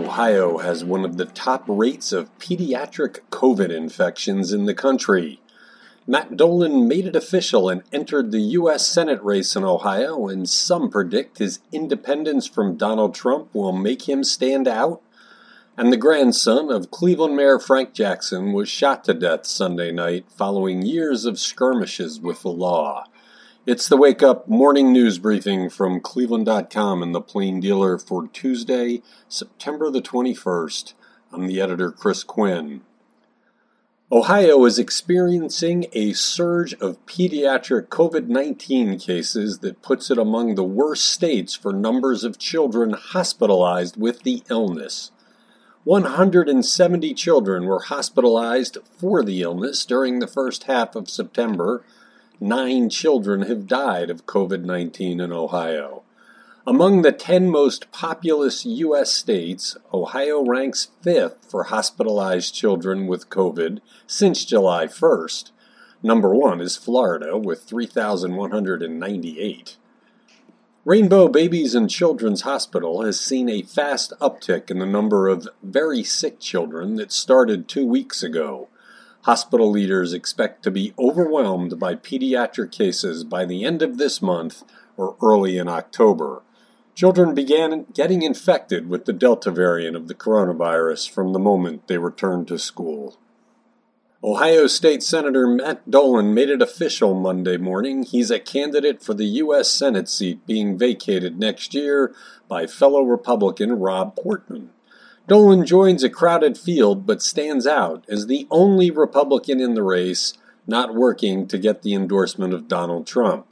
Ohio has one of the top rates of pediatric COVID infections in the country. Matt Dolan made it official and entered the U.S. Senate race in Ohio, and some predict his independence from Donald Trump will make him stand out. And the grandson of Cleveland Mayor Frank Jackson was shot to death Sunday night following years of skirmishes with the law. It's the Wake Up Morning News Briefing from Cleveland.com and the Plain Dealer for Tuesday, September the 21st. I'm the editor, Chris Quinn. Ohio is experiencing a surge of pediatric COVID 19 cases that puts it among the worst states for numbers of children hospitalized with the illness. 170 children were hospitalized for the illness during the first half of September nine children have died of COVID 19 in Ohio. Among the 10 most populous U.S. states, Ohio ranks fifth for hospitalized children with COVID since July 1st. Number one is Florida with 3,198. Rainbow Babies and Children's Hospital has seen a fast uptick in the number of very sick children that started two weeks ago. Hospital leaders expect to be overwhelmed by pediatric cases by the end of this month or early in October. Children began getting infected with the Delta variant of the coronavirus from the moment they returned to school. Ohio State Senator Matt Dolan made it official Monday morning. He's a candidate for the U.S. Senate seat being vacated next year by fellow Republican Rob Portman. Dolan joins a crowded field but stands out as the only Republican in the race not working to get the endorsement of Donald Trump.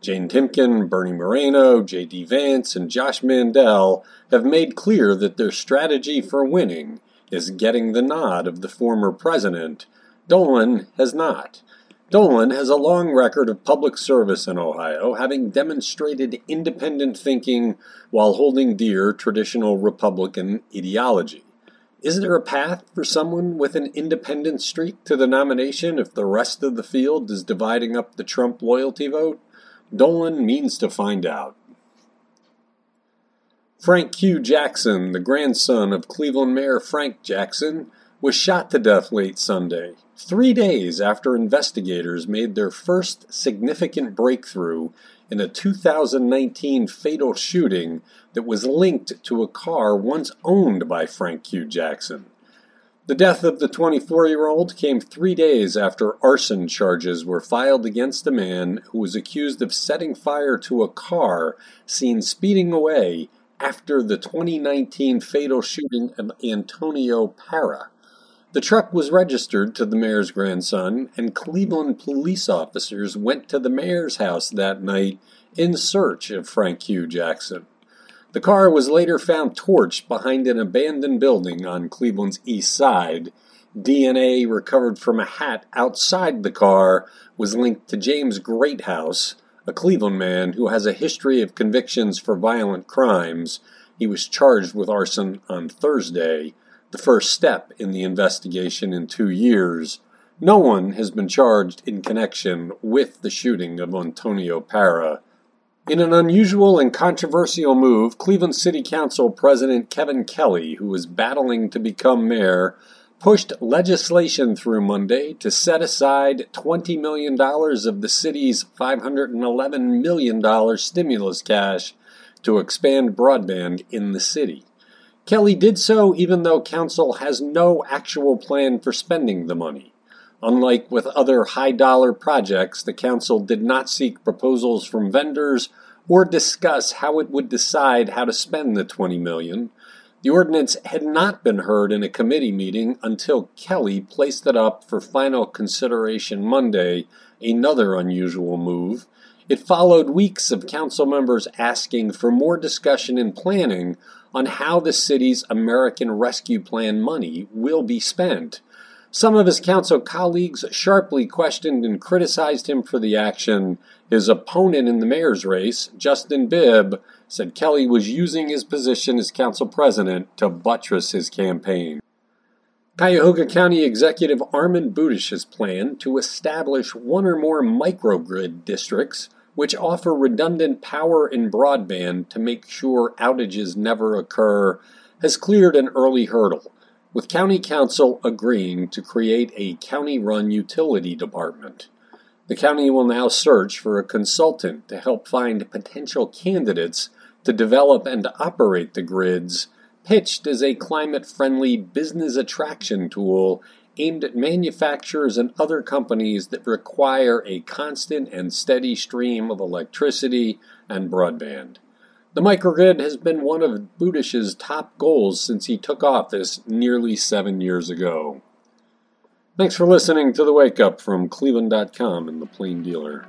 Jane Timken, Bernie Moreno, J.D. Vance, and Josh Mandel have made clear that their strategy for winning is getting the nod of the former president. Dolan has not. Dolan has a long record of public service in Ohio, having demonstrated independent thinking while holding dear traditional Republican ideology. Is there a path for someone with an independent streak to the nomination if the rest of the field is dividing up the Trump loyalty vote? Dolan means to find out. Frank Q. Jackson, the grandson of Cleveland Mayor Frank Jackson, was shot to death late Sunday, three days after investigators made their first significant breakthrough in a 2019 fatal shooting that was linked to a car once owned by Frank Q. Jackson. The death of the 24 year old came three days after arson charges were filed against a man who was accused of setting fire to a car seen speeding away after the 2019 fatal shooting of Antonio Para. The truck was registered to the mayor's grandson, and Cleveland police officers went to the mayor's house that night in search of Frank Q. Jackson. The car was later found torched behind an abandoned building on Cleveland's east side. DNA recovered from a hat outside the car was linked to James Greathouse, a Cleveland man who has a history of convictions for violent crimes. He was charged with arson on Thursday the first step in the investigation in two years, no one has been charged in connection with the shooting of Antonio Para. In an unusual and controversial move, Cleveland City Council President Kevin Kelley, who is battling to become mayor, pushed legislation through Monday to set aside $20 million of the city's $511 million stimulus cash to expand broadband in the city. Kelley did so even though Council has no actual plan for spending the money. Unlike with other high dollar projects, the Council did not seek proposals from vendors or discuss how it would decide how to spend the 20 million. The ordinance had not been heard in a committee meeting until Kelley placed it up for final consideration Monday, another unusual move. It followed weeks of council members asking for more discussion and planning on how the city's American Rescue Plan money will be spent. Some of his council colleagues sharply questioned and criticized him for the action. His opponent in the mayor's race, Justin Bibb, said Kelley was using his position as council president to buttress his campaign. Cuyahoga County Executive Armond Budish's plan to establish one or more microgrid districts which offer redundant power and broadband to make sure outages never occur, has cleared an early hurdle, with County Council agreeing to create a county run utility department. The county will now search for a consultant to help find potential candidates to develop and operate the grids, pitched as a climate friendly business attraction tool aimed at manufacturers and other companies that require a constant and steady stream of electricity and broadband. The microgrid has been one of Budish's top goals since he took office nearly seven years ago. Thanks for listening to the Wake Up from Cleveland.com and the Plain Dealer.